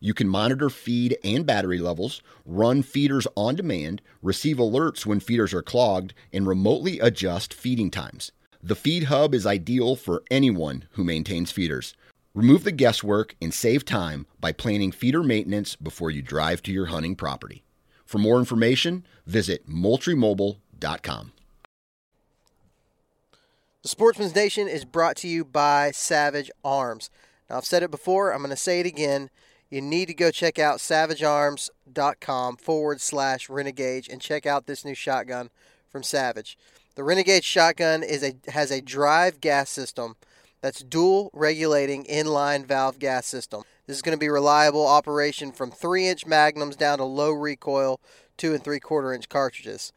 you can monitor feed and battery levels, run feeders on demand, receive alerts when feeders are clogged, and remotely adjust feeding times. The Feed Hub is ideal for anyone who maintains feeders. Remove the guesswork and save time by planning feeder maintenance before you drive to your hunting property. For more information, visit moultriemobile.com. The Sportsman's Nation is brought to you by Savage Arms. Now, I've said it before, I'm going to say it again you need to go check out savagearms.com forward slash renegauge and check out this new shotgun from Savage. The Renegauge shotgun is a has a drive gas system that's dual regulating inline valve gas system. This is going to be reliable operation from 3 inch magnums down to low recoil 2 and 3 quarter inch cartridges.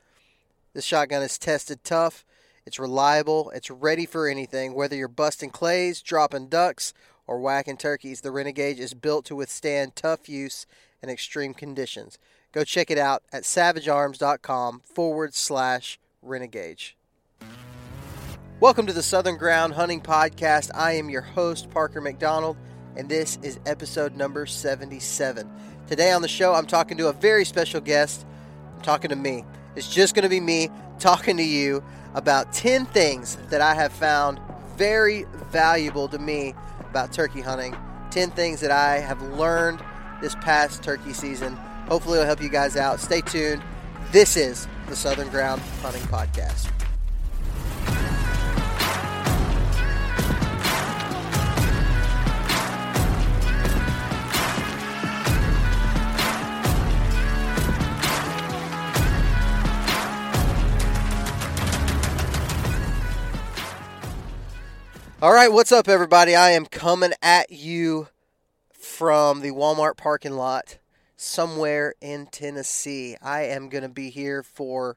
This shotgun is tested tough, it's reliable, it's ready for anything, whether you're busting clays, dropping ducks, or whacking turkeys, the Renegauge is built to withstand tough use and extreme conditions. Go check it out at savagearms.com forward slash renegauge. Welcome to the Southern Ground Hunting Podcast. I am your host, Parker McDonald, and this is episode number 77. Today on the show, I'm talking to a very special guest. I'm talking to me. It's just going to be me talking to you about 10 things that I have found very valuable to me about turkey hunting, 10 things that I have learned this past turkey season. Hopefully, it'll help you guys out. Stay tuned. This is the Southern Ground Hunting Podcast. All right, what's up, everybody? I am coming at you from the Walmart parking lot somewhere in Tennessee. I am going to be here for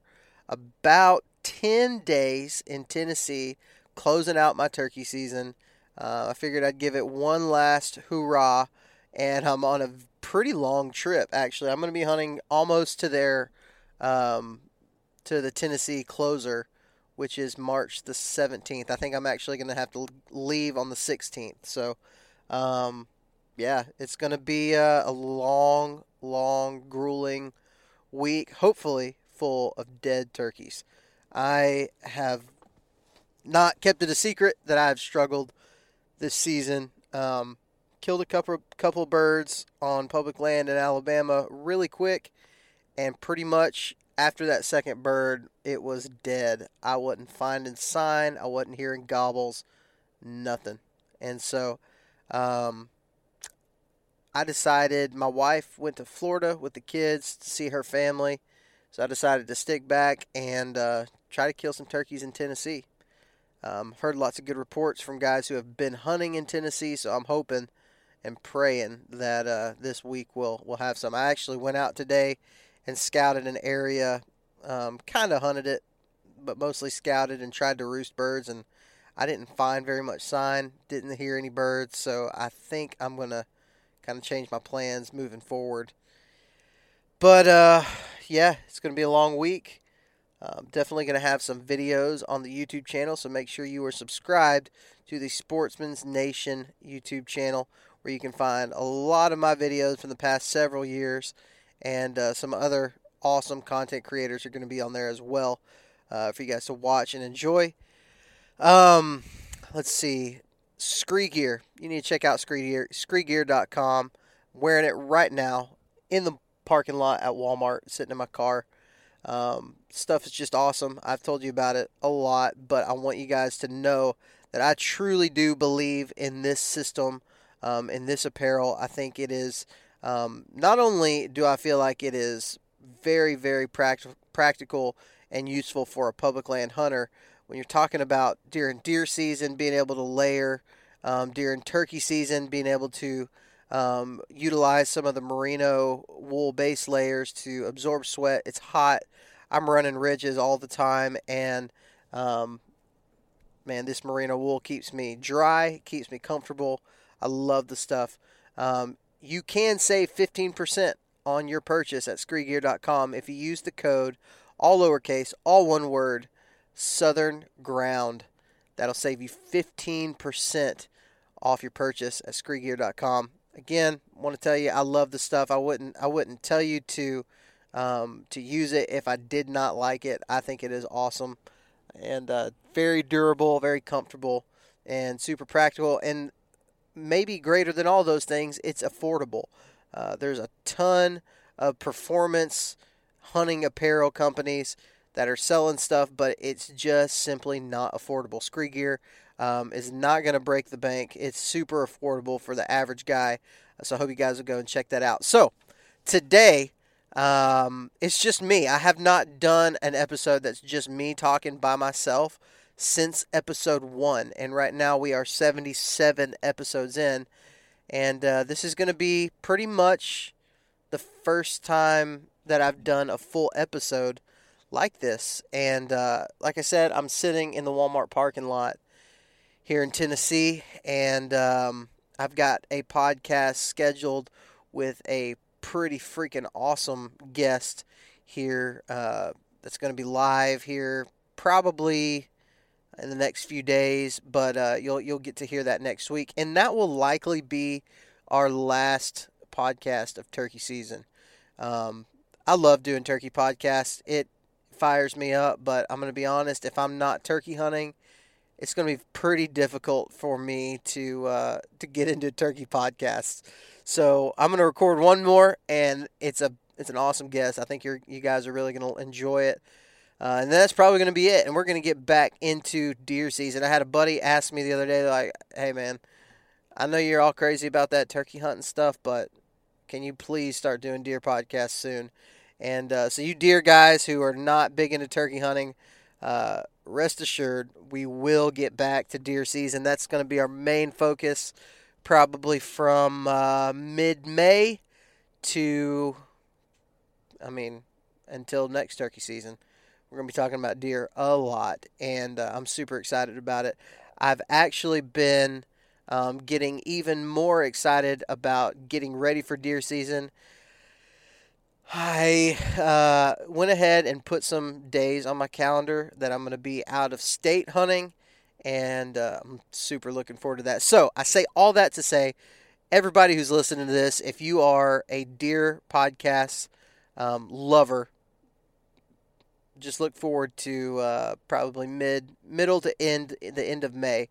about 10 days in Tennessee, closing out my turkey season. Uh, I figured I'd give it one last hoorah, and I'm on a pretty long trip, actually. I'm going to be hunting almost to their, um, to the Tennessee closer which is March the 17th. I think I'm actually going to have to leave on the 16th. So, um, yeah, it's going to be a, a, long, long, grueling week, hopefully full of dead turkeys. I have not kept it a secret that I've struggled this season. Um, killed a couple couple birds on public land in Alabama really quick, and pretty much after that second bird, it was dead. I wasn't finding sign. I wasn't hearing gobbles. Nothing. And so, um, I decided my wife went to Florida with the kids to see her family. So I decided to stick back and uh, try to kill some turkeys in Tennessee. Um, heard lots of good reports from guys who have been hunting in Tennessee, so I'm hoping and praying that uh, this week we'll we'll have some. I actually went out today and scouted an area, um, kind of hunted it, but mostly scouted and tried to roost birds. And I didn't find very much sign, didn't hear any birds. So I think I'm going to kind of change my plans moving forward. But uh, yeah, it's going to be a long week. Um, definitely going to have some videos on the YouTube channel, so make sure you are subscribed to the Sportsman's Nation YouTube channel, where you can find a lot of my videos from the past several years and uh, some other awesome content creators are going to be on there as well uh, for you guys to watch and enjoy. Um, let's see, Scree Gear. You need to check out Scree Gear, ScreeGear.com. wearing it right now in the parking lot at Walmart, sitting in my car. Um, stuff is just awesome. I've told you about it a lot, but I want you guys to know that I truly do believe in this system, um, in this apparel. I think it is um, not only do I feel like it is very, very practical, practical and useful for a public land hunter, when you're talking about during deer season being able to layer, um, during turkey season being able to Um, utilize some of the merino wool base layers to absorb sweat. It's hot. I'm running ridges all the time, and um, man, this merino wool keeps me dry, keeps me comfortable. I love the stuff. Um, you can save 15% on your purchase at screegear.com if you use the code, all lowercase, all one word, Southern Ground. That'll save you 15% off your purchase at screegear.com. Again, want to tell you I love the stuff. I wouldn't I wouldn't tell you to um, to use it if I did not like it. I think it is awesome and uh, very durable, very comfortable, and super practical. And maybe greater than all those things, it's affordable. Uh, there's a ton of performance hunting apparel companies that are selling stuff, but it's just simply not affordable. Scree Gear um, is not going to break the bank. It's super affordable for the average guy. So I hope you guys will go and check that out. So today, um, it's just me. I have not done an episode that's just me talking by myself since episode one. And right now we are 77 episodes in. And uh, this is going to be pretty much the first time that I've done a full episode like this. And uh, like I said, I'm sitting in the Walmart parking lot here in Tennessee. And um, I've got a podcast scheduled with a pretty freaking awesome guest here uh, that's going to be live here probably in the next few days, but uh, you'll you'll get to hear that next week, and that will likely be our last podcast of turkey season. Um, I love doing turkey podcasts. It fires me up, but I'm going to be honest. If I'm not turkey hunting, it's going to be pretty difficult for me to uh, to get into turkey podcasts. So I'm going to record one more, and it's a it's an awesome guest. I think you you guys are really going to enjoy it. Uh, and that's probably going to be it. And we're going to get back into deer season. I had a buddy ask me the other day, like, "Hey man, I know you're all crazy about that turkey hunting stuff, but can you please start doing deer podcasts soon?" And uh, so, you deer guys who are not big into turkey hunting, uh, rest assured, we will get back to deer season. That's going to be our main focus probably from uh, mid May to, I mean, until next turkey season. We're going to be talking about deer a lot, and uh, I'm super excited about it. I've actually been um, getting even more excited about getting ready for deer season. I uh, went ahead and put some days on my calendar that I'm going to be out of state hunting and uh, I'm super looking forward to that. So I say all that to say, everybody who's listening to this, if you are a deer podcast um, lover, just look forward to uh, probably mid middle to end the end of May,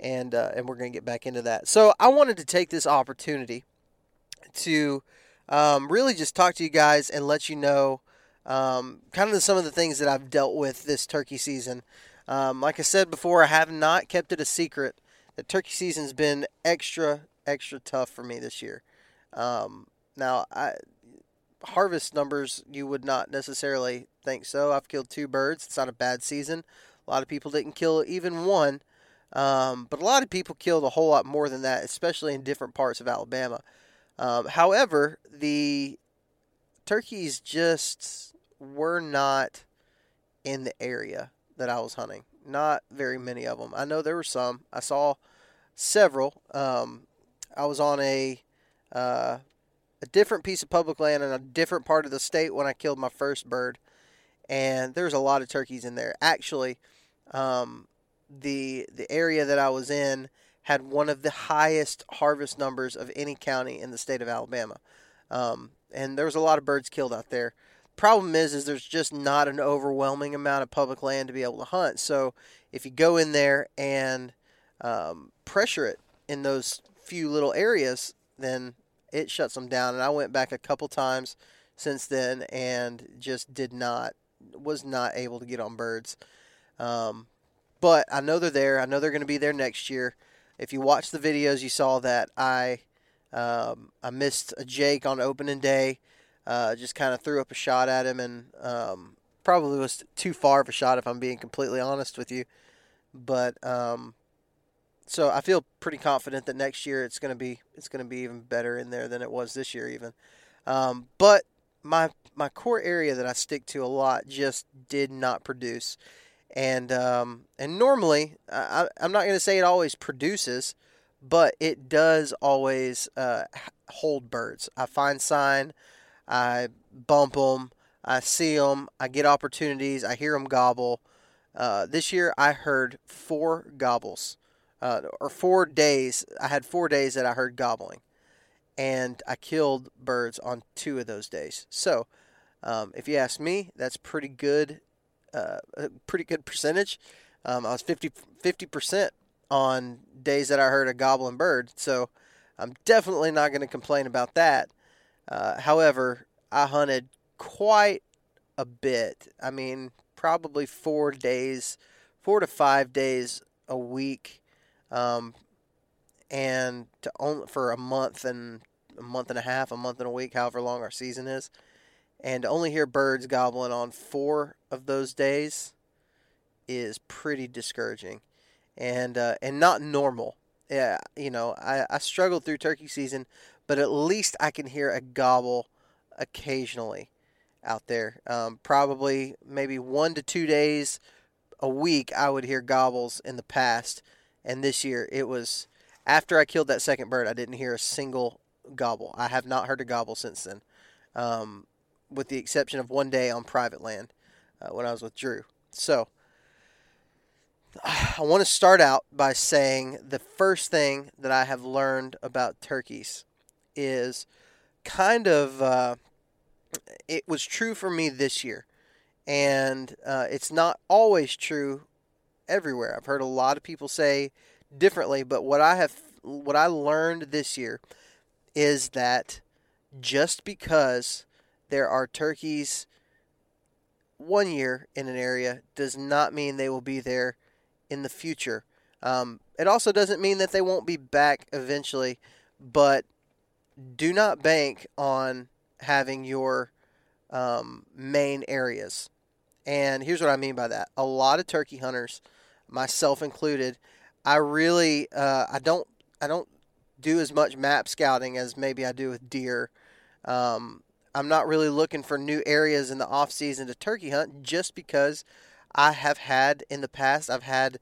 and uh, and we're gonna get back into that. So I wanted to take this opportunity to um, really just talk to you guys and let you know um, kind of some of the things that I've dealt with this turkey season. Um, like I said before, I have not kept it a secret that turkey season's been extra, extra tough for me this year. Um, now, I, harvest numbers, you would not necessarily think so. I've killed two birds. It's not a bad season. A lot of people didn't kill even one, um, but a lot of people killed a whole lot more than that, especially in different parts of Alabama. Um, however, the turkeys just were not in the area that I was hunting. Not very many of them. I know there were some. I saw several. Um, I was on a uh, a different piece of public land in a different part of the state when I killed my first bird, and there's a lot of turkeys in there. Actually, um, the the area that I was in had one of the highest harvest numbers of any county in the state of Alabama, um, and there was a lot of birds killed out there. Problem is is there's just not an overwhelming amount of public land to be able to hunt. So if you go in there and um, pressure it in those few little areas then it shuts them down and i went back a couple times since then and just did not was not able to get on birds. Um, but i know they're there. I know they're going to be there next year. If you watch the videos you saw that i um, i missed a jake on opening day uh, just kind of threw up a shot at him and um, probably was too far of a shot if I'm being completely honest with you. But um, so I feel pretty confident that next year it's going to be it's going to be even better in there than it was this year even. Um, but my my core area that I stick to a lot just did not produce, and um, and normally I, I'm not going to say it always produces, but it does always uh, hold birds. I find sign, I bump them, I see them, I get opportunities, I hear them gobble. Uh, this year I heard four gobbles, uh, or four days. I had four days that I heard gobbling, and I killed birds on two of those days. So, um, if you ask me, that's pretty good, uh, a pretty good percentage. Um, I was 50 percent on days that I heard a gobbling bird, so I'm definitely not going to complain about that. Uh, however, I hunted quite a bit. I mean, probably four days, four to five days a week, um, and to only for a month and a month and a half, a month and a week, however long our season is, and to only hear birds gobbling on four of those days is pretty discouraging, and uh, and not normal. Yeah, you know, I, I struggled through turkey season, but at least I can hear a gobble occasionally out there. Um, probably maybe one to two days a week, I would hear gobbles in the past. And this year, it was after I killed that second bird, I didn't hear a single gobble. I have not heard a gobble since then, um, with the exception of one day on private land uh, when I was with Drew. So, I want to start out by saying the first thing that I have learned about turkeys is kind of uh, it was true for me this year, and uh, it's not always true everywhere. I've heard a lot of people say differently, but what I have, what I learned this year, is that just because there are turkeys one year in an area does not mean they will be there in the future. Um, it also doesn't mean that they won't be back eventually, but do not bank on having your um, main areas. And here's what I mean by that: a lot of turkey hunters, myself included, I really uh, I don't I don't do as much map scouting as maybe I do with deer. Um, I'm not really looking for new areas in the off season to turkey hunt just because I have had in the past I've had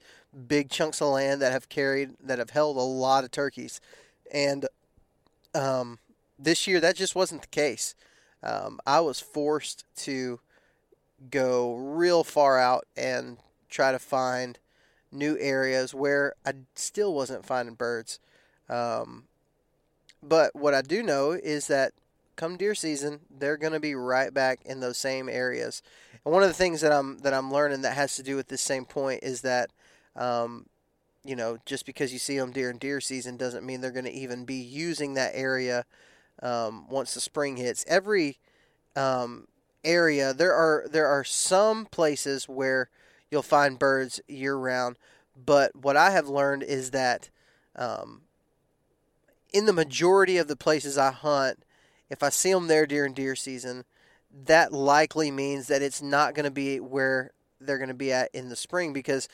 big chunks of land that have carried that have held a lot of turkeys, and um, this year that just wasn't the case. Um, I was forced to go real far out and try to find new areas where I still wasn't finding birds. Um, but what I do know is that come deer season, they're going to be right back in those same areas. And one of the things that I'm that I'm learning that has to do with this same point is that, um, you know, just because you see them deer in deer season doesn't mean they're going to even be using that area um, once the spring hits. Every um, area there are there are some places where you'll find birds year round, but what I have learned is that um, in the majority of the places I hunt, if I see them there during deer season, that likely means that it's not going to be where they're going to be at in the spring because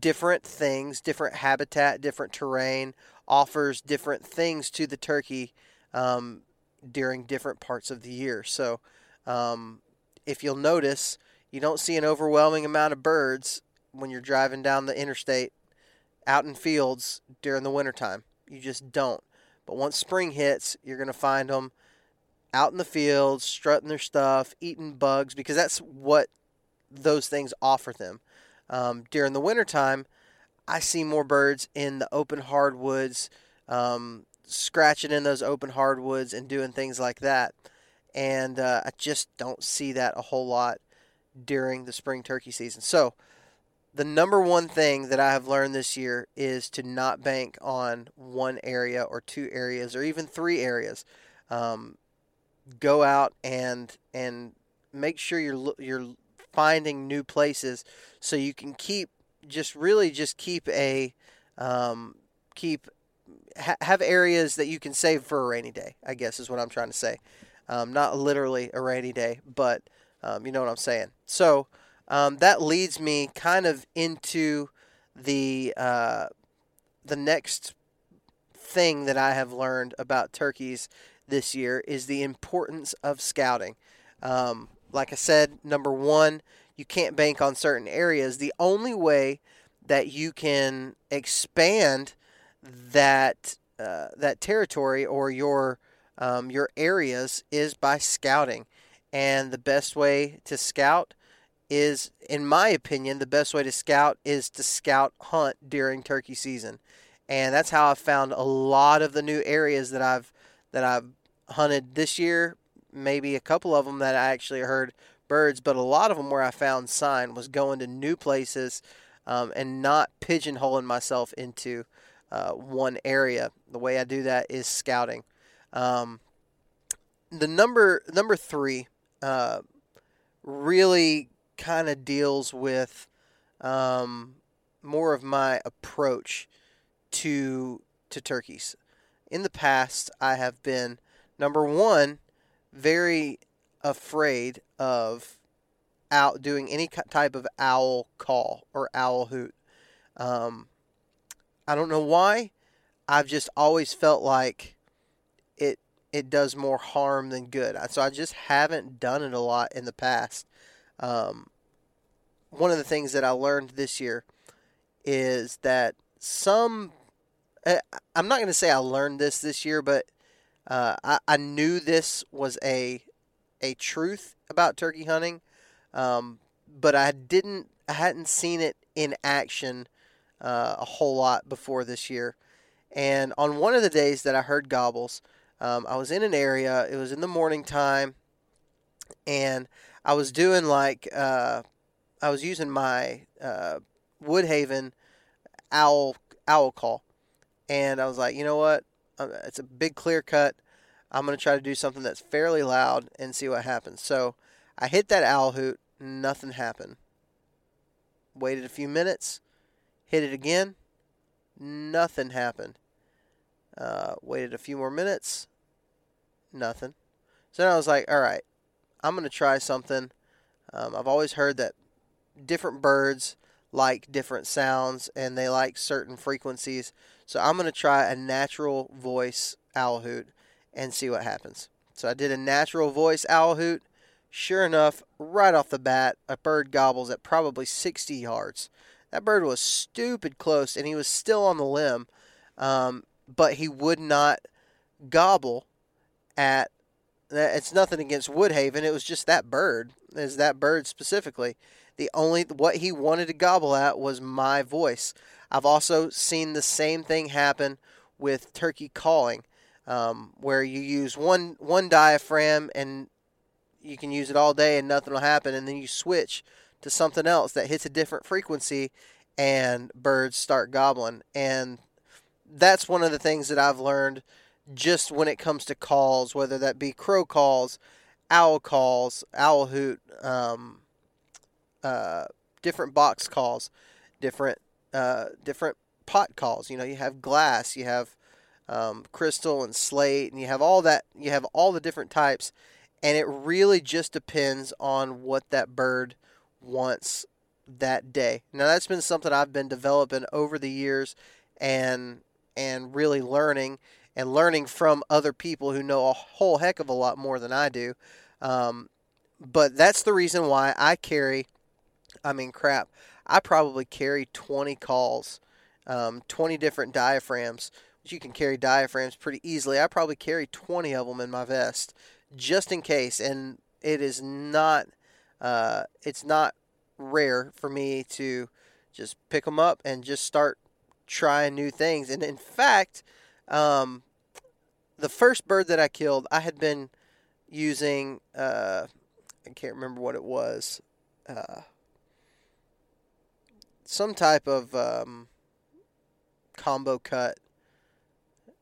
different things, different habitat, different terrain offers different things to the turkey um, during different parts of the year. So, um, if you'll notice, you don't see an overwhelming amount of birds when you're driving down the interstate out in fields during the wintertime. You just don't. But once spring hits, you're going to find them out in the fields, strutting their stuff, eating bugs, because that's what those things offer them. Um, during the wintertime, I see more birds in the open hardwoods, um, scratching in those open hardwoods and doing things like that. And uh, I just don't see that a whole lot during the spring turkey season. So, the number one thing that I have learned this year is to not bank on one area or two areas or even three areas. Um, go out and and make sure you're you're finding new places so you can keep just really just keep a um, keep ha- have areas that you can save for a rainy day. I guess is what I'm trying to say. Um, not literally a rainy day, but um, you know what I'm saying. So um, that leads me kind of into the uh, the next thing that I have learned about turkeys this year is the importance of scouting. Um, like I said, number one, you can't bank on certain areas. The only way that you can expand that uh, that territory or your um, your areas is by scouting, and the best way to scout is, in my opinion, the best way to scout is to scout hunt during turkey season, and that's how I've found a lot of the new areas that I've that I've hunted this year. Maybe a couple of them that I actually heard birds, but a lot of them where I found sign was going to new places um, and not pigeonholing myself into uh, one area. The way I do that is scouting. Um, the number number three uh, really kind of deals with um, more of my approach to to turkeys. In the past, I have been number one very afraid of out doing any type of owl call or owl hoot. Um, I don't know why. I've just always felt like it does more harm than good. So I just haven't done it a lot in the past. Um, one of the things that I learned this year is that some eh, I'm not going to say I learned this this year, but uh, I, I knew this was a a truth about turkey hunting, um, but I didn't I hadn't seen it in action uh, a whole lot before this year. And on one of the days that I heard gobbles, um, I was in an area. It was in the morning time, and I was doing like uh, I was using my uh, Woodhaven owl owl call, and I was like, you know what? It's a big clear cut. I'm gonna try to do something that's fairly loud and see what happens. So I hit that owl hoot. Nothing happened. Waited a few minutes. Hit it again. Nothing happened. Uh, waited a few more minutes. Nothing. So then I was like, all right, I'm going to try something. Um, I've always heard that different birds like different sounds and they like certain frequencies. So I'm going to try a natural voice owl hoot and see what happens. So I did a natural voice owl hoot. Sure enough, right off the bat, a bird gobbles at probably 60 yards. That bird was stupid close, and he was still on the limb, um, but he would not gobble at. It's nothing against Woodhaven. It was just that bird. Is that bird specifically? The only what he wanted to gobble at was my voice. I've also seen the same thing happen with turkey calling, um, where you use one one diaphragm and you can use it all day and nothing will happen, and then you switch to something else that hits a different frequency and birds start gobbling. And that's one of the things that I've learned just when it comes to calls, whether that be crow calls, owl calls, owl hoot, um, uh, different box calls, different uh, different pot calls. You know, you have glass, you have um, crystal and slate, and you have all that. You have all the different types, and it really just depends on what that bird wants that day. Now that's been something I've been developing over the years and and really learning and learning from other people who know a whole heck of a lot more than I do. Um, but that's the reason why I carry. I mean, crap. I probably carry 20 calls, um, 20 different diaphragms. You can carry diaphragms pretty easily. I probably carry 20 of them in my vest just in case. And it is not. Uh, it's not rare for me to just pick them up and just start trying new things. And in fact, um, the first bird that I killed, I had been using, uh, I can't remember what it was, uh, some type of um, combo cut.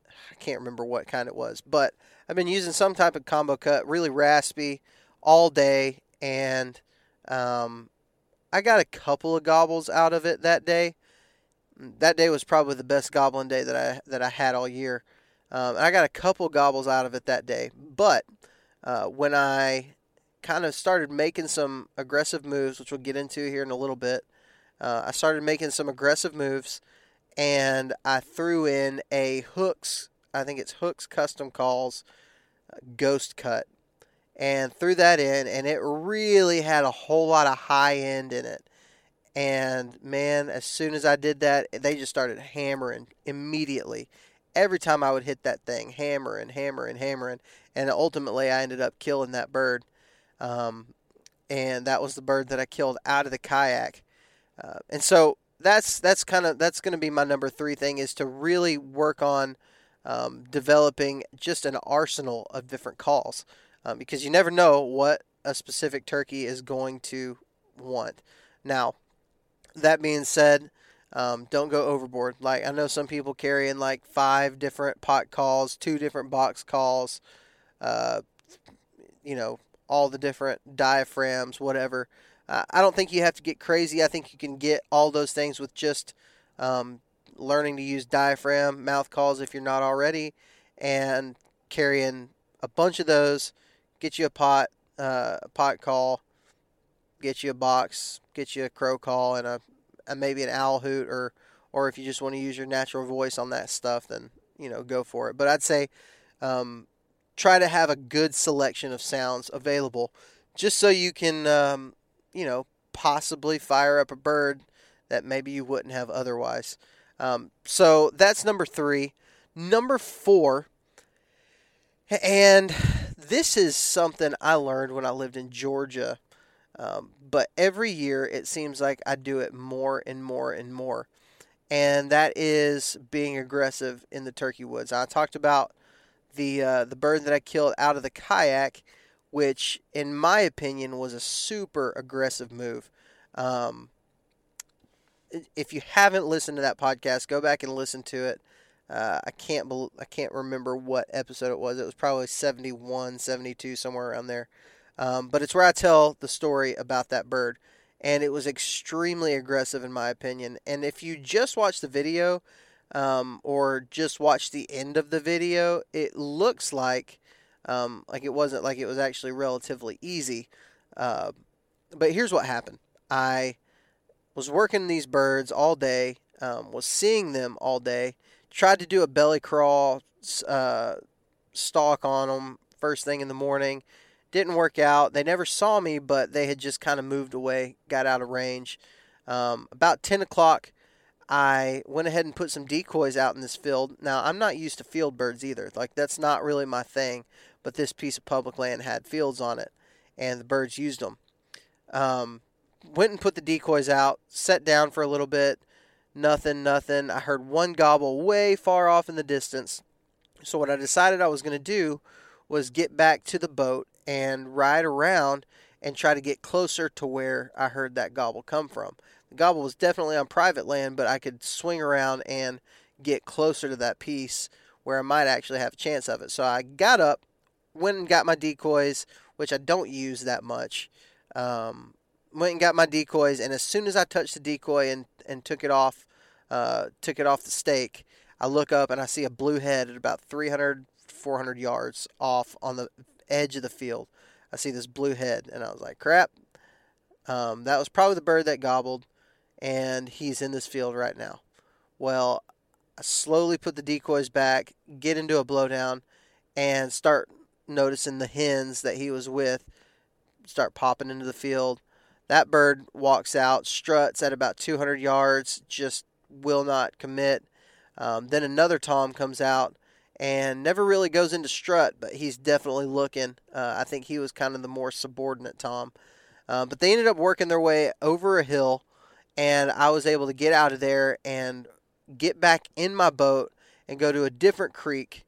I can't remember what kind it was, but I've been using some type of combo cut, really raspy, all day, and um, I got a couple of gobbles out of it that day. That day was probably the best goblin day that I that I had all year. Um, I got a couple gobbles out of it that day. But uh, when I kind of started making some aggressive moves, which we'll get into here in a little bit, uh, I started making some aggressive moves, and I threw in a hooks. I think it's hooks custom calls, uh, ghost cut, and threw that in, and it really had a whole lot of high end in it. And man, as soon as I did that, they just started hammering immediately. Every time I would hit that thing, hammering, hammering, hammering, and ultimately I ended up killing that bird. Um, and that was the bird that I killed out of the kayak. Uh, and so that's that's kind of that's going to be my number three thing is to really work on um, developing just an arsenal of different calls um, because you never know what a specific turkey is going to want. Now, that being said, um, don't go overboard. Like I know some people carrying like five different pot calls, two different box calls, uh, you know, all the different diaphragms, whatever. Uh, I don't think you have to get crazy. I think you can get all those things with just um, learning to use diaphragm, mouth calls if you're not already, and carrying a bunch of those. Get you a pot, uh, pot call, get you a box, get you a crow call, and a, a maybe an owl hoot, or or if you just want to use your natural voice on that stuff, then you know go for it. But I'd say um, try to have a good selection of sounds available, just so you can um, you know, possibly fire up a bird that maybe you wouldn't have otherwise. Um, so that's number three. Number four, and this is something I learned when I lived in Georgia. Um, but every year it seems like I do it more and more and more. And that is being aggressive in the turkey woods. I talked about the uh, the bird that I killed out of the kayak which, in my opinion, was a super aggressive move. Um, if you haven't listened to that podcast, go back and listen to it. Uh, I can't bel- I can't remember what episode it was. It was probably 71, 72, somewhere around there. Um, but it's where I tell the story about that bird, and it was extremely aggressive in my opinion. And if you just watch the video, um, or just watch the end of the video, it looks like um, like it wasn't like it was actually relatively easy. Uh, but here's what happened. I was working these birds all day, um, was seeing them all day, tried to do a belly crawl uh, stalk on them first thing in the morning. Didn't work out. They never saw me, but they had just kind of moved away, got out of range. Um, about 10 o'clock, I went ahead and put some decoys out in this field. Now, I'm not used to field birds either. Like, that's not really my thing but this piece of public land had fields on it, and the birds used them. Um, went and put the decoys out, sat down for a little bit. Nothing, nothing. I heard one gobble way far off in the distance. So, what I decided I was going to do was get back to the boat and ride around and try to get closer to where I heard that gobble come from. The gobble was definitely on private land, but I could swing around and get closer to that piece where I might actually have a chance of it. So I got up, went and got my decoys, which I don't use that much. Um, went and got my decoys, and as soon as I touched the decoy and, and took it off, uh, took it off the stake, I look up and I see a blue head at about 300, 400 yards off on the edge of the field. I see this blue head, and I was like, crap. Um, that was probably the bird that gobbled, and he's in this field right now. Well, I slowly put the decoys back, get into a blowdown, and start noticing the hens that he was with start popping into the field. That bird walks out, struts at about 200 yards, just will not commit. Um, then another Tom comes out and never really goes into strut, but he's definitely looking. Uh, I think he was kind of the more subordinate Tom. Uh, but they ended up working their way over a hill, and I was able to get out of there and get back in my boat and go to a different creek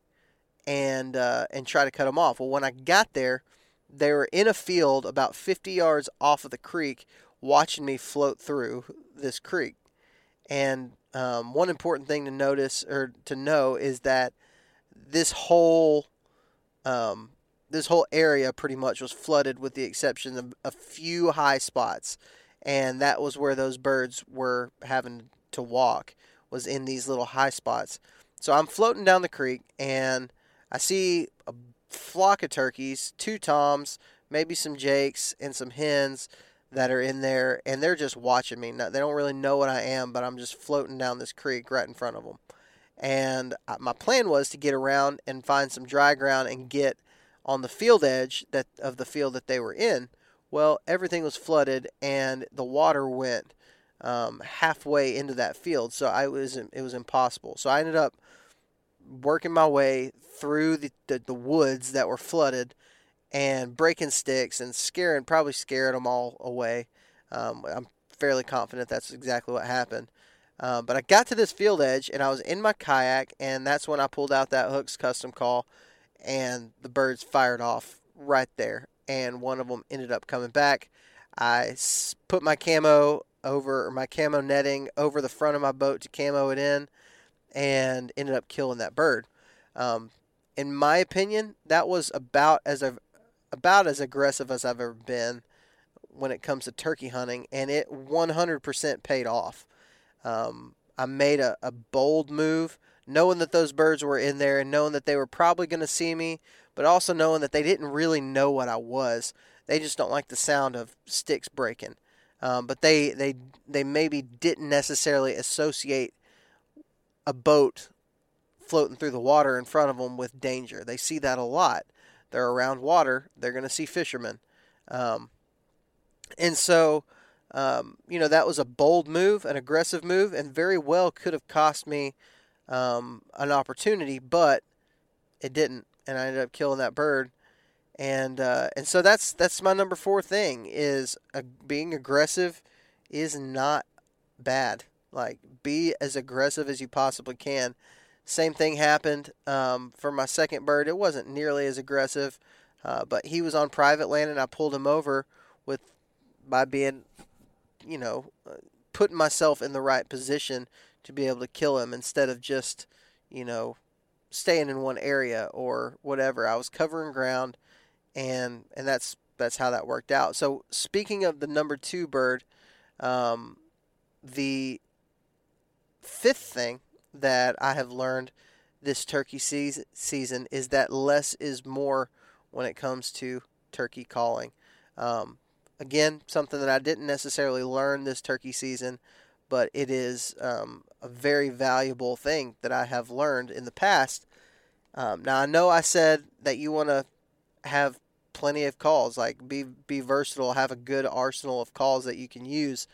and uh, and try to cut them off. Well, when I got there, they were in a field about 50 yards off of the creek, watching me float through this creek. And um, one important thing to notice or to know is that this whole um, this whole area pretty much was flooded, with the exception of a few high spots, and that was where those birds were having to walk was in these little high spots. So I'm floating down the creek and I see a flock of turkeys, two toms, maybe some jakes, and some hens that are in there, and they're just watching me. They don't really know what I am, but I'm just floating down this creek right in front of them. And my plan was to get around and find some dry ground and get on the field edge that of the field that they were in. Well, everything was flooded, and the water went um, halfway into that field, so I was it was impossible. So I ended up working my way through the, the, the woods that were flooded and breaking sticks and scaring, probably scared them all away. Um, I'm fairly confident that's exactly what happened. Uh, but I got to this field edge and I was in my kayak, and that's when I pulled out that Hooks custom call, and the birds fired off right there. And one of them ended up coming back. I put my camo over, my camo netting over the front of my boat to camo it in, and ended up killing that bird. Um, in my opinion, that was about as about as aggressive as I've ever been when it comes to turkey hunting, and it 100% paid off. Um, I made a, a bold move, knowing that those birds were in there and knowing that they were probably going to see me, but also knowing that they didn't really know what I was. They just don't like the sound of sticks breaking. Um, but they, they, they maybe didn't necessarily associate a boat floating through the water in front of them with danger. They see that a lot. They're around water. They're going to see fishermen. Um, and so, um, you know, that was a bold move, an aggressive move, and very well could have cost me um, an opportunity, but it didn't, and I ended up killing that bird. And uh, and so that's that's my number four thing is uh, being aggressive is not bad. Like be as aggressive as you possibly can. Same thing happened um, for my second bird. It wasn't nearly as aggressive, uh, but he was on private land, and I pulled him over with by being, you know, uh, putting myself in the right position to be able to kill him instead of just, you know, staying in one area or whatever. I was covering ground, and and that's that's how that worked out. So speaking of the number two bird, um, the fifth thing that I have learned this turkey season is that less is more when it comes to turkey calling. Um, again, something that I didn't necessarily learn this turkey season, but it is um, a very valuable thing that I have learned in the past. Um, now I know I said that you want to have plenty of calls, like be be versatile, have a good arsenal of calls that you can use,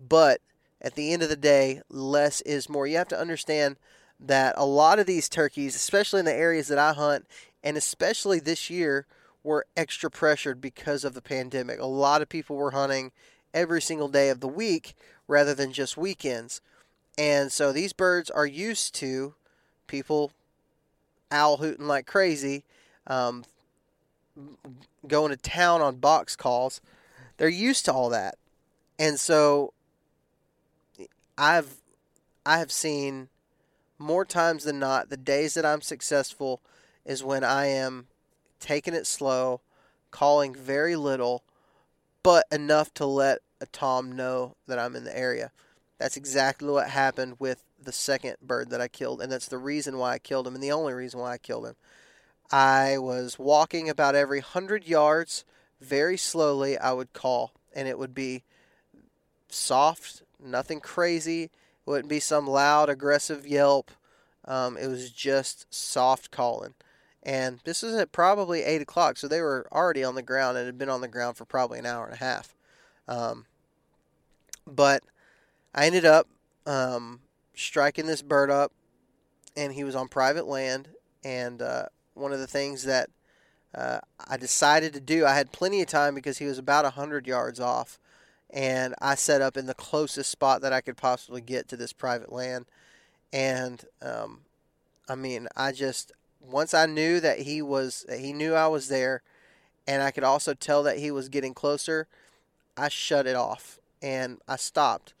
but at the end of the day, less is more. You have to understand that a lot of these turkeys, especially in the areas that I hunt, and especially this year, were extra pressured because of the pandemic. A lot of people were hunting every single day of the week rather than just weekends. And so these birds are used to people owl hooting like crazy, um, going to town on box calls. They're used to all that. And so I've I have seen more times than not the days that I'm successful is when I am taking it slow, calling very little, but enough to let a tom know that I'm in the area. That's exactly what happened with the second bird that I killed, and that's the reason why I killed him, and the only reason why I killed him. I was walking about every hundred yards, very slowly. I would call, and it would be soft, nothing crazy. It wouldn't be some loud, aggressive yelp. Um, it was just soft calling. And this is at probably 8 o'clock, so they were already on the ground and had been on the ground for probably an hour and a half. Um, but I ended up um, striking this bird up, and he was on private land. And uh, one of the things that uh, I decided to do, I had plenty of time because he was about 100 yards off and I set up in the closest spot that I could possibly get to this private land. And um, I mean, I just once I knew that he was he knew I was there, and I could also tell that he was getting closer. I shut it off and I stopped,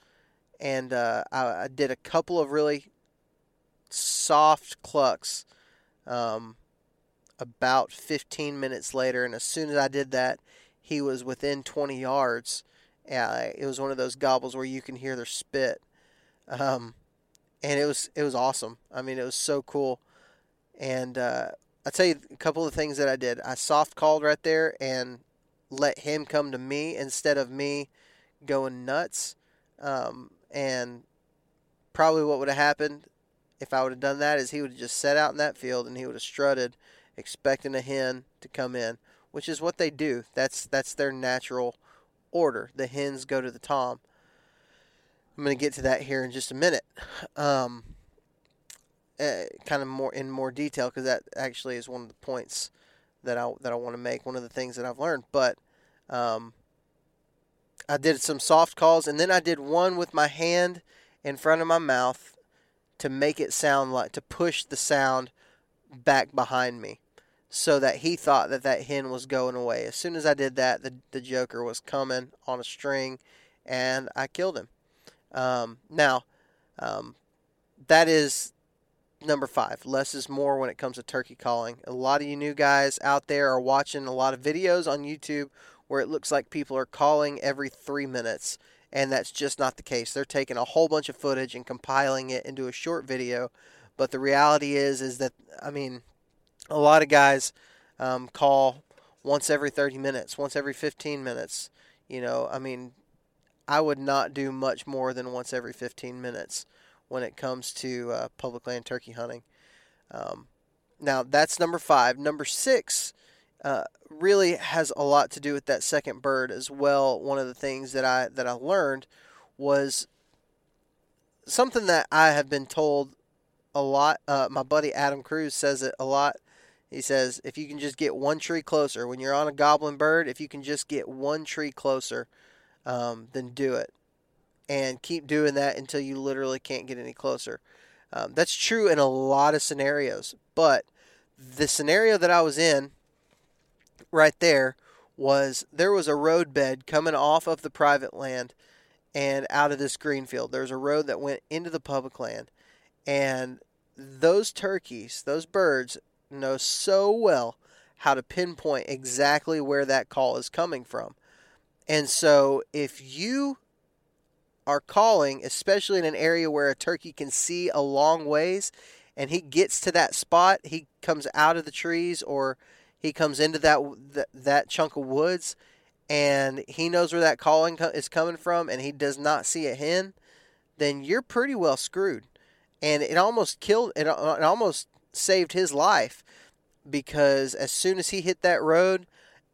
and uh, I, I, did a couple of really soft clucks. Um, about 15 minutes later, and as soon as I did that, he was within 20 yards yeah, it was one of those gobbles where you can hear their spit, um, and it was it was awesome. I mean, it was so cool. And uh, I'll tell you a couple of things that I did. I soft called right there and let him come to me instead of me going nuts. Um, and probably what would have happened if I would have done that is he would have just sat out in that field and he would have strutted, expecting a hen to come in, which is what they do. That's that's their natural order. The hens go to the tom. I'm going to get to that here in just a minute. Um, uh, kind of more in more detail because that actually is one of the points that I that I want to make. One of the things that I've learned, but um, I did some soft calls, and then I did one with my hand in front of my mouth to make it sound like to push the sound back behind me, so that he thought that that hen was going away. As soon as I did that, the the joker was coming on a string, and I killed him. Um, now, um, that is number five. Less is more when it comes to turkey calling. A lot of you new guys out there are watching a lot of videos on YouTube where it looks like people are calling every three minutes, and that's just not the case. They're taking a whole bunch of footage and compiling it into a short video. But the reality is, is that I mean, a lot of guys um, call once every 30 minutes, once every 15 minutes. You know, I mean, I would not do much more than once every 15 minutes when it comes to uh, public land turkey hunting. Um, now that's number five. Number six uh, really has a lot to do with that second bird as well. One of the things that I that I learned was something that I have been told a lot. Uh, my buddy Adam Cruz says it a lot. He says if you can just get one tree closer when you're on a gobbling bird, if you can just get one tree closer, um, then do it and keep doing that until you literally can't get any closer. Um, that's true in a lot of scenarios, but the scenario that I was in right there was there was a roadbed coming off of the private land and out of this green field. There's a road that went into the public land, and those turkeys, those birds, know so well how to pinpoint exactly where that call is coming from. And so if you are calling, especially in an area where a turkey can see a long ways, and he gets to that spot, he comes out of the trees or he comes into that that, that chunk of woods, and he knows where that calling is coming from, and he does not see a hen, then you're pretty well screwed. And it almost killed it. Uh, it almost saved his life because as soon as he hit that road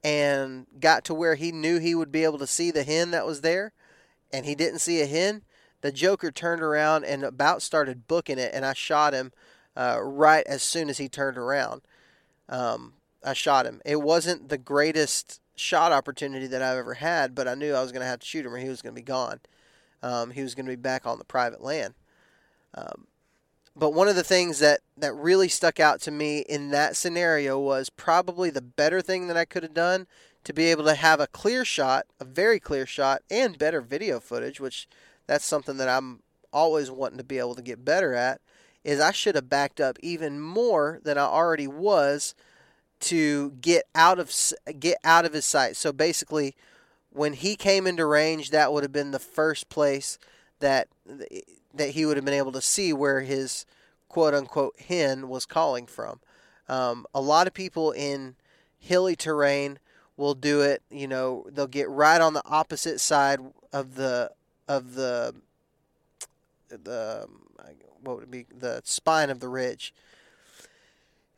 and got to where he knew he would be able to see the hen that was there, and he didn't see a hen, the Joker turned around and about started booking it, and I shot him uh, right as soon as he turned around. Um, I shot him. It wasn't the greatest shot opportunity that I've ever had, but I knew I was going to have to shoot him or he was going to be gone. Um, he was going to be back on the private land. Um, but one of the things that, that really stuck out to me in that scenario was probably the better thing that I could have done to be able to have a clear shot, a very clear shot, and better video footage, which that's something that I'm always wanting to be able to get better at, is I should have backed up even more than I already was to get out of get out of his sight. So basically, when he came into range, that would have been the first place that that he would have been able to see where his quote unquote hen was calling from. Um, a lot of people in hilly terrain will do it. You know, they'll get right on the opposite side of the of the the um, what would be the spine of the ridge.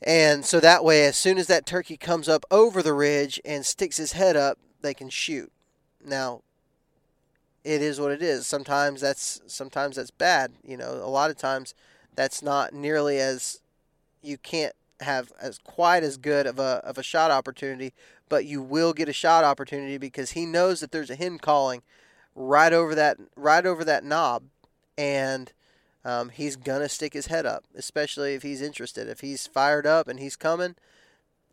And so that way, as soon as that turkey comes up over the ridge and sticks his head up, they can shoot. Now, it is what it is. Sometimes that's sometimes that's bad. You know, a lot of times that's not nearly as you can't have as quite as good of a of a shot opportunity, but you will get a shot opportunity because he knows that there's a hen calling right over that right over that knob, and um, he's gonna stick his head up, especially if he's interested. If he's fired up and he's coming,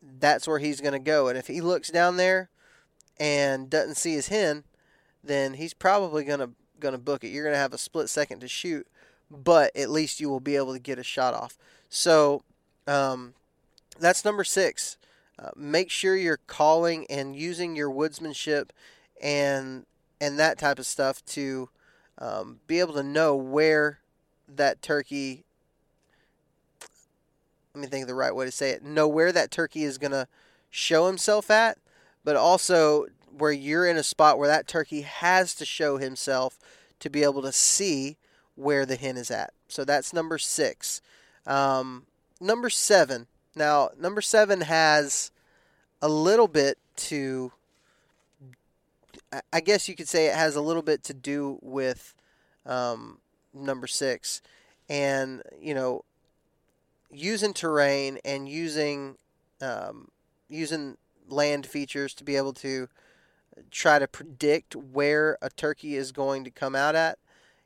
that's where he's gonna go. And if he looks down there and doesn't see his hen, then he's probably gonna gonna book it. You're gonna have a split second to shoot, but at least you will be able to get a shot off. So um, that's number six. Uh, make sure you're calling and using your woodsmanship and and that type of stuff to um, be able to know where that turkey. Let me think of the right way to say it. Know where that turkey is going to show himself at, but also where you're in a spot where that turkey has to show himself to be able to see where the hen is at. So that's number six. Um, number seven. Now, number seven has a little bit to, I guess you could say it has a little bit to do with um, number six. And, you know, using terrain and using um, using land features to be able to try to predict where a turkey is going to come out at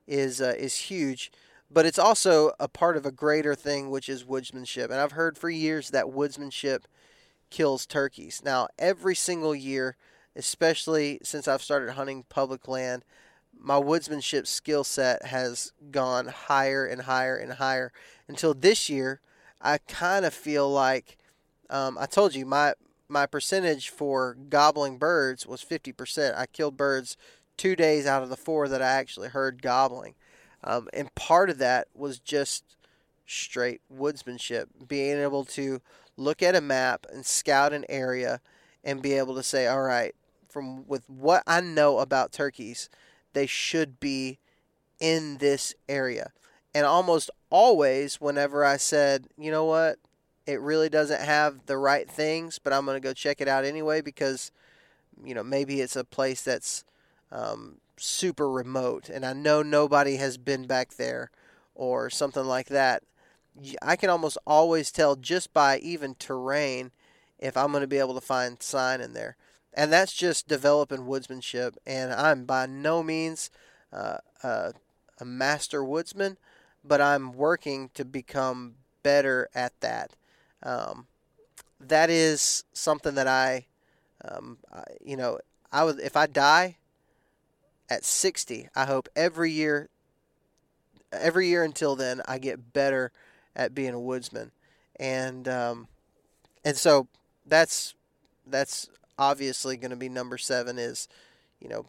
is uh, is huge. But it's also a part of a greater thing, which is woodsmanship. And I've heard for years that woodsmanship kills turkeys. Now, every single year, especially since I've started hunting public land, my woodsmanship skill set has gone higher and higher and higher until this year. I kind of feel like um, I told you my my percentage for gobbling birds was 50%. I killed birds two days out of the four that I actually heard gobbling. Um, and part of that was just straight woodsmanship, being able to look at a map and scout an area and be able to say, all right, from with what I know about turkeys, they should be in this area. And almost always, whenever I said, you know what, it really doesn't have the right things, but I'm going to go check it out anyway because, you know, maybe it's a place that's um, super remote and I know nobody has been back there or something like that. I can almost always tell just by even terrain if I'm going to be able to find sign in there. And that's just developing woodsmanship. And I'm by no means uh, a master woodsman, but I'm working to become better at that. Um, that is something that I, um, I, you know, I would if I die at 60, I hope every year, every year until then, I get better at being a woodsman, and um, and so that's that's obviously going to be number seven is, you know,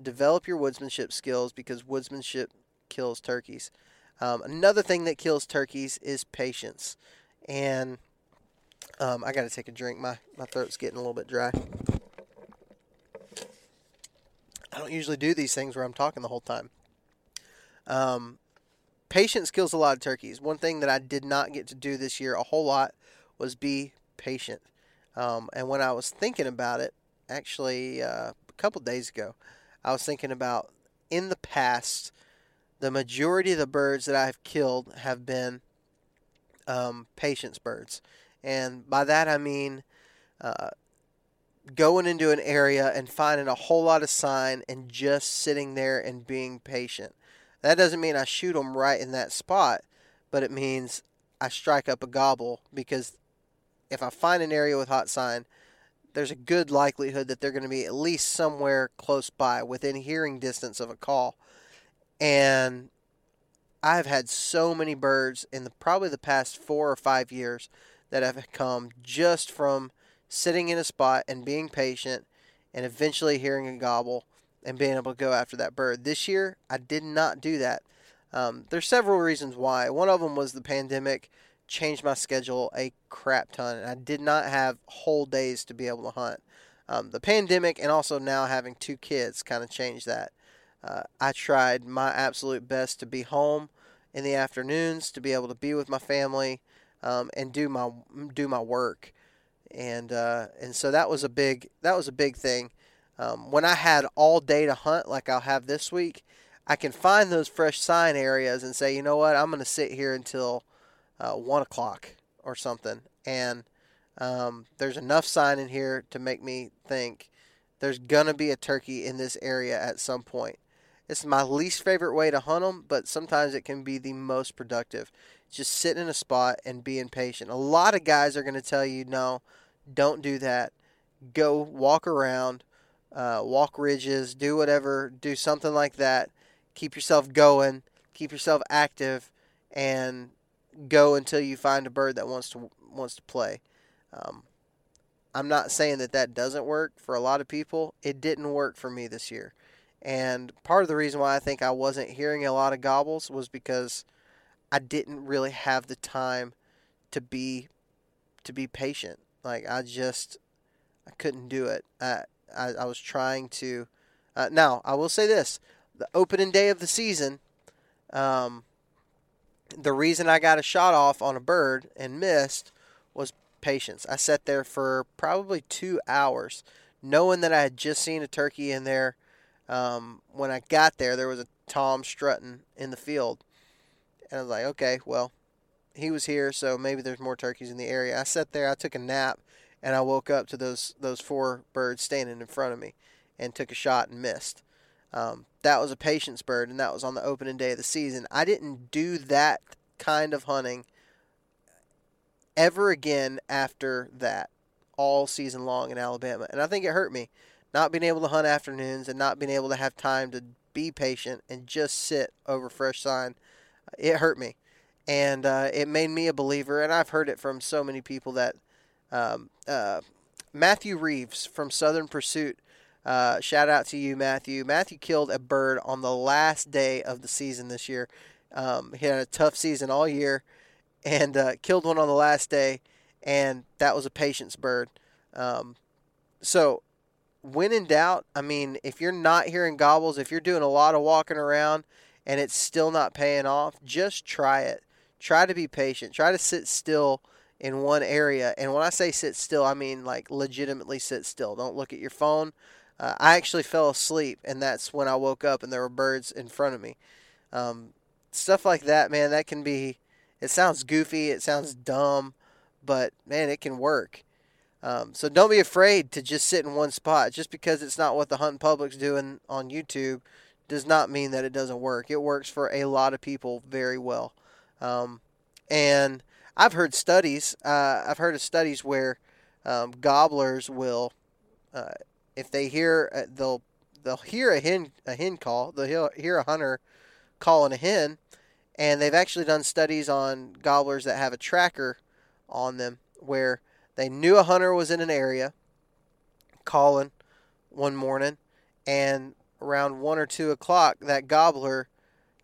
develop your woodsmanship skills because woodsmanship kills turkeys. Um, another thing that kills turkeys is patience, and um, I got to take a drink. My my throat's getting a little bit dry. I don't usually do these things where I'm talking the whole time. Um, patience kills a lot of turkeys. One thing that I did not get to do this year a whole lot was be patient. Um, and when I was thinking about it, actually uh, a couple days ago, I was thinking about in the past, the majority of the birds that I've killed have been um, patience birds. And by that I mean uh, going into an area and finding a whole lot of sign and just sitting there and being patient. That doesn't mean I shoot them right in that spot, but it means I strike up a gobble because if I find an area with hot sign, there's a good likelihood that they're going to be at least somewhere close by, within hearing distance of a call. And I've had so many birds in the probably the past four or five years that have come just from sitting in a spot and being patient and eventually hearing a gobble and being able to go after that bird. This year, I did not do that. Um, there's several reasons why. One of them was the pandemic changed my schedule a crap ton, and I did not have whole days to be able to hunt. Um, the pandemic and also now having two kids kind of changed that. Uh, I tried my absolute best to be home in the afternoons, to be able to be with my family, um, and do my do my work, and uh, and so that was a big that was a big thing. Um, when I had all day to hunt, like I'll have this week, I can find those fresh sign areas and say, you know what, I'm going to sit here until uh, one o'clock or something, and um, there's enough sign in here to make me think there's gonna be a turkey in this area at some point. It's my least favorite way to hunt them, but sometimes it can be the most productive just sitting in a spot and being patient. A lot of guys are going to tell you, no, don't do that. Go walk around, uh, walk ridges, do whatever, do something like that. Keep yourself going, keep yourself active, and go until you find a bird that wants to wants to play. Um, I'm not saying that that doesn't work for a lot of people. It didn't work for me this year. And part of the reason why I think I wasn't hearing a lot of gobbles was because – I didn't really have the time to be to be patient. Like I just I couldn't do it. I I, I was trying to. Uh, now I will say this: the opening day of the season, um, the reason I got a shot off on a bird and missed was patience. I sat there for probably two hours, knowing that I had just seen a turkey in there. Um, when I got there, there was a tom strutting in the field, and I was like, okay, well, he was here, so maybe there's more turkeys in the area. I sat there, I took a nap, and I woke up to those those four birds standing in front of me, and took a shot and missed. Um, that was a patience bird, and that was on the opening day of the season. I didn't do that kind of hunting ever again after that, all season long in Alabama, and I think it hurt me not being able to hunt afternoons and not being able to have time to be patient and just sit over fresh sign. It hurt me, and uh, it made me a believer. And I've heard it from so many people that um, uh, Matthew Reeves from Southern Pursuit uh, shout out to you, Matthew. Matthew killed a bird on the last day of the season this year. Um, he had a tough season all year and uh, killed one on the last day, and that was a patience bird. Um, so, when in doubt, I mean, if you're not hearing gobbles, if you're doing a lot of walking around and it's still not paying off, just try it. Try to be patient. Try to sit still in one area. And when I say sit still, I mean like legitimately sit still. Don't look at your phone. Uh, I actually fell asleep, and that's when I woke up and there were birds in front of me. Um, stuff like that, man, that can be. It sounds goofy, it sounds dumb, but man, it can work. Um, so don't be afraid to just sit in one spot. Just because it's not what the hunting public's doing on YouTube does not mean that it doesn't work. It works for a lot of people very well. Um, and I've heard studies. Uh, I've heard of studies where um, gobblers will uh, if they hear uh, they'll they'll hear a hen a hen call they'll hear a hunter calling a hen and they've actually done studies on gobblers that have a tracker on them where they knew a hunter was in an area calling one morning and around one or two o'clock that gobbler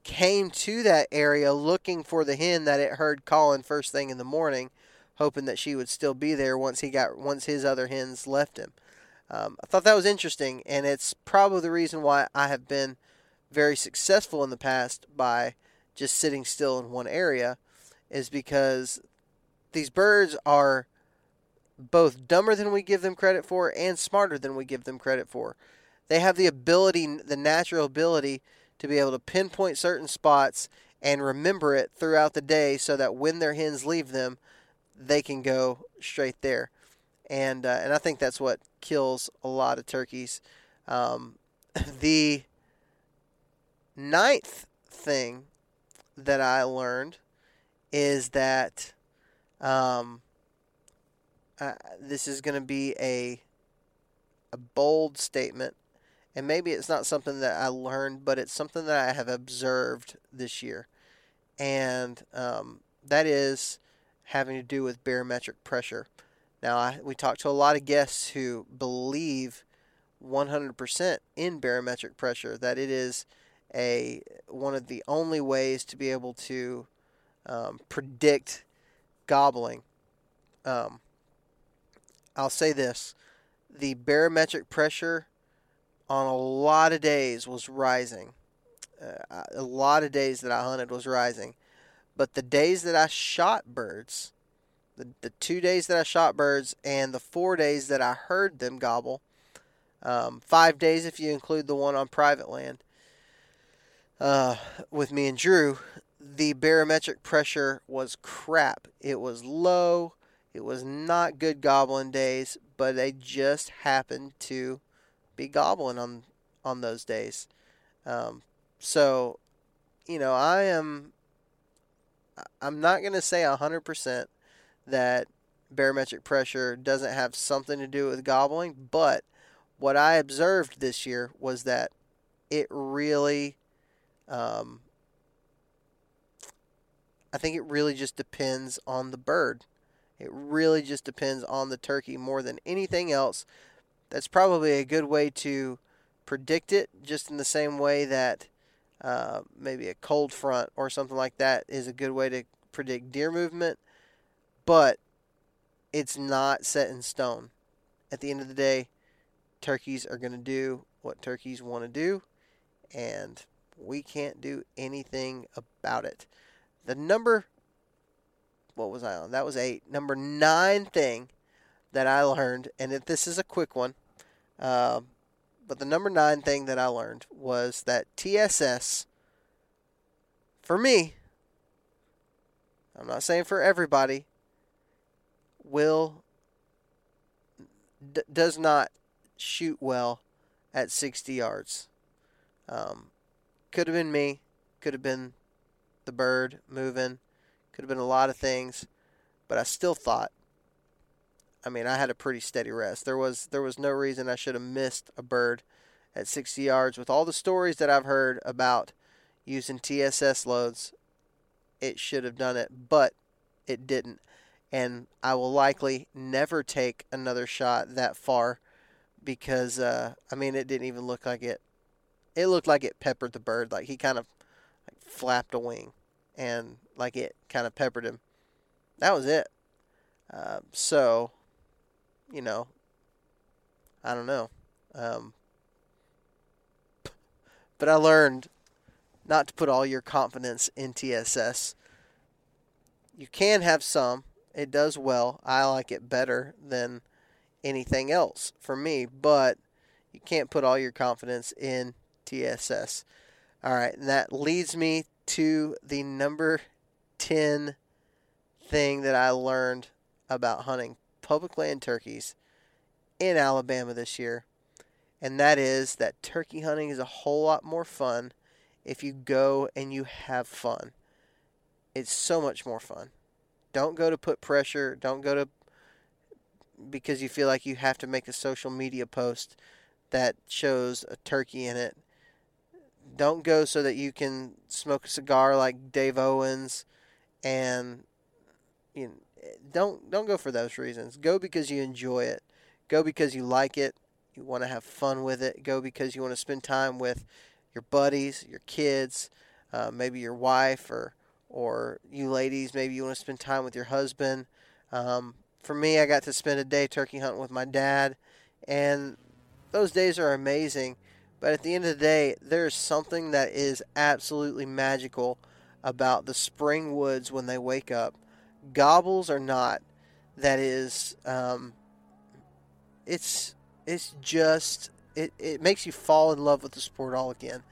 came to that area looking for the hen that it heard calling first thing in the morning hoping that she would still be there once he got once his other hens left him um, I thought that was interesting, and it's probably the reason why I have been very successful in the past by just sitting still in one area, is because these birds are both dumber than we give them credit for and smarter than we give them credit for. They have the ability, the natural ability, to be able to pinpoint certain spots and remember it throughout the day so that when their hens leave them, they can go straight there and uh, and I think that's what kills a lot of turkeys. Um, the ninth thing that I learned is that um, uh, this is going to be a a bold statement, and maybe it's not something that I learned, but it's something that I have observed this year, and um, that is having to do with barometric pressure. Now, I, we talked to a lot of guests who believe 100% in barometric pressure, that it is a one of the only ways to be able to um, predict gobbling. Um, I'll say this the barometric pressure on a lot of days was rising. Uh, a lot of days that I hunted was rising. But the days that I shot birds, the, the two days that I shot birds and the four days that I heard them gobble. Um, five days if you include the one on private land uh, with me and Drew. The barometric pressure was crap. It was low. It was not good gobbling days, but they just happened to be gobbling on on those days. Um, so, you know, I am. I'm not going to say hundred percent that barometric pressure doesn't have something to do with gobbling, but what I observed this year was that it really, um, I think it really just depends on the bird. It really just depends on the turkey more than anything else. That's probably a good way to predict it, just in the same way that uh, maybe a cold front or something like that is a good way to predict deer movement but it's not set in stone. At the end of the day, turkeys are going to do what turkeys want to do, and we can't do anything about it. The number, what was I on? That was eight. Number nine thing that I learned, and if this is a quick one, uh, but the number nine thing that I learned was that TSS, for me, I'm not saying for everybody, will d- does not shoot well at 60 yards. Um, could have been me, could have been the bird moving, could have been a lot of things, but I still thought. I mean, I had a pretty steady rest. There was there was no reason I should have missed a bird at 60 yards. With all the stories that I've heard about using TSS loads, it should have done it, but it didn't and I will likely never take another shot that far because uh, I mean it didn't even look like it. It looked like it peppered the bird, like he kind of like, flapped a wing, and like it kind of peppered him. That was it. Uh, so, you know, I don't know, um, but I learned not to put all your confidence in TSS. You can have some, it does well. I like it better than anything else for me, but you can't put all your confidence in TSS. All right, and that leads me to the number 10 thing that I learned about hunting public land turkeys in Alabama this year. And that is that turkey hunting is a whole lot more fun if you go and you have fun. It's so much more fun. Don't go to put pressure. Don't go to because you feel like you have to make a social media post that shows a turkey in it. Don't go so that you can smoke a cigar like Dave Owens and you know, don't don't go for those reasons. Go because you enjoy it. Go because you like it. You want to have fun with it. Go because you want to spend time with your buddies, your kids, uh, maybe your wife or or you ladies, maybe you want to spend time with your husband. Um, for me, I got to spend a day turkey hunting with my dad, and those days are amazing. But at the end of the day, there's something that is absolutely magical about the spring woods when they wake up. Gobbles or not, that is, um, it's it's just it, it makes you fall in love with the sport all again,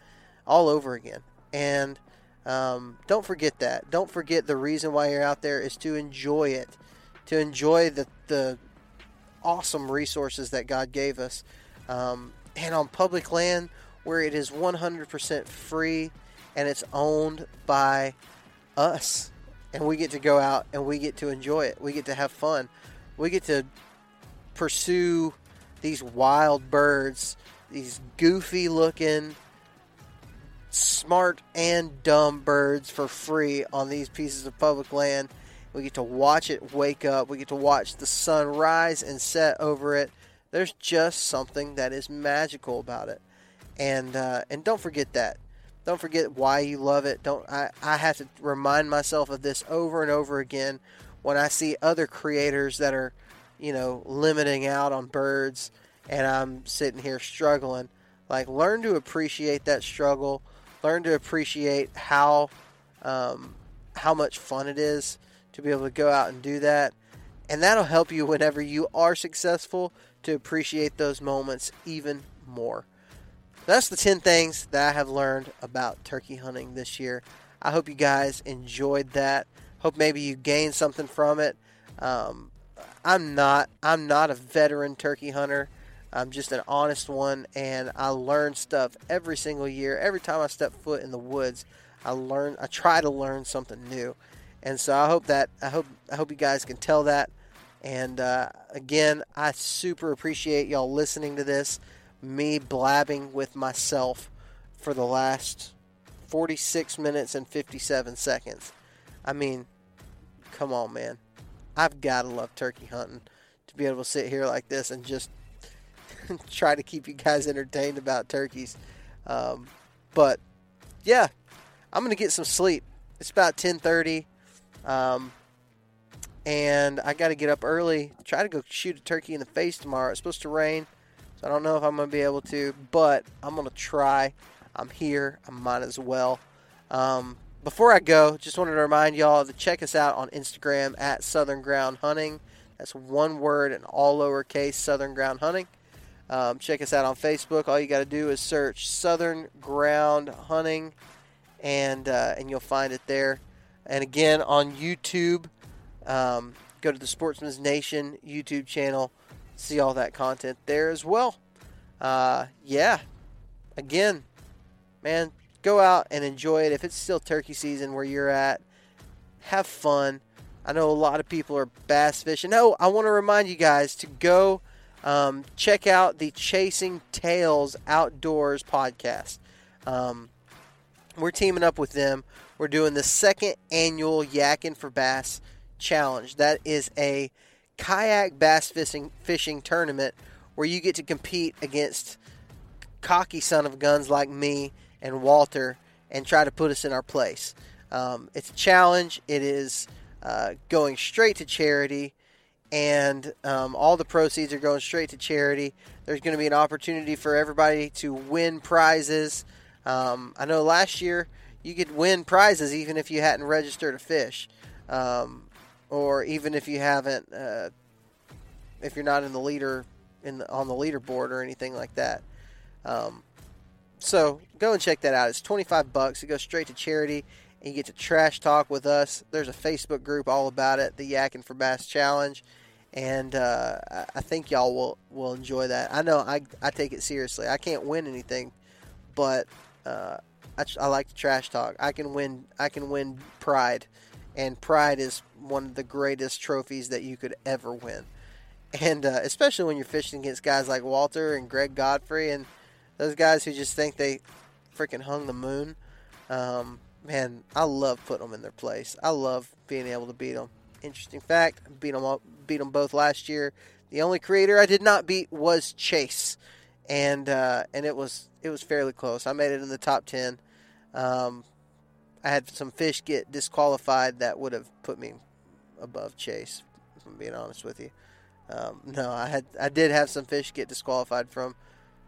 all over again. And um, don't forget that. Don't forget the reason why you're out there is to enjoy it, to enjoy the, the awesome resources that God gave us. Um, and on public land where it is 100% free and it's owned by us. And we get to go out and we get to enjoy it. We get to have fun. We get to pursue these wild birds, these goofy looking, smart and dumb birds for free on these pieces of public land. We get to watch it wake up. We get to watch the sun rise and set over it. There's just something that is magical about it, and uh, and don't forget that. Don't forget why you love it. Don't I, I have to remind myself of this over and over again when I see other creators that are, you know, limiting out on birds, and I'm sitting here struggling. Like learn to appreciate that struggle learn to appreciate how um, how much fun it is to be able to go out and do that, and that'll help you whenever you are successful to appreciate those moments even more. That's the 10 things that I have learned about turkey hunting this year. I hope you guys enjoyed that. Hope maybe you gained something from it. Um, I'm not I'm not a veteran turkey hunter. I'm just an honest one, and I learn stuff every single year. Every time I step foot in the woods, I learn. I try to learn something new, and so I hope that I hope I hope you guys can tell that. And uh, again, I super appreciate y'all listening to this, me blabbing with myself for the last 46 minutes and 57 seconds. I mean, come on, man. I've got to love turkey hunting to be able to sit here like this and just try to keep you guys entertained about turkeys. Um, but yeah, I'm gonna get some sleep. It's about 10:30, um, and I got to get up early. Try to go shoot a turkey in the face tomorrow. It's supposed to rain. So I don't know if I'm going to be able to, but I'm going to try. I'm here. I might as well. Um, before I go, just wanted to remind y'all to check us out on Instagram at Southern Ground Hunting. That's one word and all lowercase Southern Ground Hunting. Um, check us out on Facebook. All you got to do is search Southern Ground Hunting, and uh, and you'll find it there. And again on YouTube, um, go to the Sportsman's Nation YouTube channel, see all that content there as well. Uh, yeah, again, man, go out and enjoy it. If it's still turkey season where you're at, have fun. I know a lot of people are bass fishing. No, I want to remind you guys to go um, check out the Chasing Tails Outdoors podcast. Um, we're teaming up with them. We're doing the second annual Yakin for Bass Challenge. That is a kayak bass fishing fishing tournament where you get to compete against cocky son of guns like me and Walter and try to put us in our place. Um, it's a challenge. It is uh, going straight to charity, and um, all the proceeds are going straight to charity. There's going to be an opportunity for everybody to win prizes. Um, I know last year you could win prizes even if you hadn't registered a fish, um, or even if you haven't, uh, if you're not in the leader in the, on the leaderboard or anything like that. Um, so go and check that out. It's 25 bucks. It goes straight to charity, and you get to trash talk with us. There's a Facebook group all about it, the Yakin for Bass Challenge, and uh, I think y'all will will enjoy that. I know I I take it seriously. I can't win anything, but uh, I, I like to trash talk. I can win. I can win pride, and pride is one of the greatest trophies that you could ever win. And uh, especially when you're fishing against guys like Walter and Greg Godfrey and those guys who just think they freaking hung the moon. Um, man, I love putting them in their place. I love being able to beat them. Interesting fact: beat them up, beat them both last year. The only creator I did not beat was Chase, and uh, and it was it was fairly close. I made it in the top ten. Um, I had some fish get disqualified that would have put me above Chase. If I'm being honest with you. Um, no, I had I did have some fish get disqualified from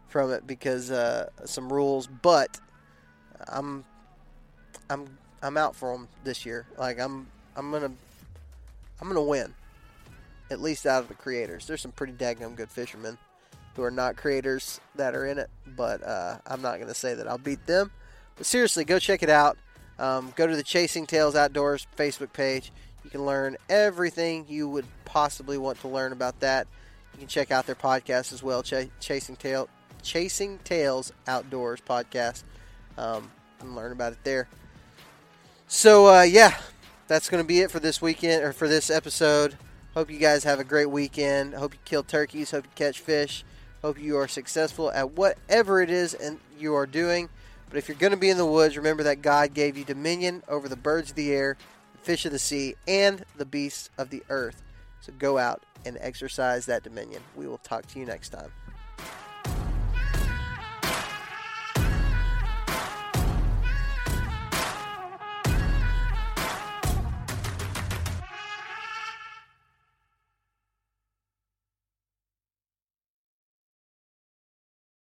from it because uh, some rules, but I'm I'm I'm out for them this year. Like I'm I'm gonna I'm gonna win at least out of the creators. There's some pretty daggum good fishermen who are not creators that are in it, but uh, I'm not gonna say that I'll beat them. But seriously, go check it out. Um, go to the Chasing Tails Outdoors Facebook page. You can learn everything you would possibly want to learn about that. You can check out their podcast as well, Ch- Chasing Tail Chasing Tails Outdoors podcast, um, and learn about it there. So uh, yeah, that's going to be it for this weekend or for this episode. Hope you guys have a great weekend. Hope you kill turkeys. Hope you catch fish. Hope you are successful at whatever it is and you are doing. But if you're going to be in the woods, remember that God gave you dominion over the birds of the air, the fish of the sea, and the beasts of the earth. So go out and exercise that dominion. We will talk to you next time.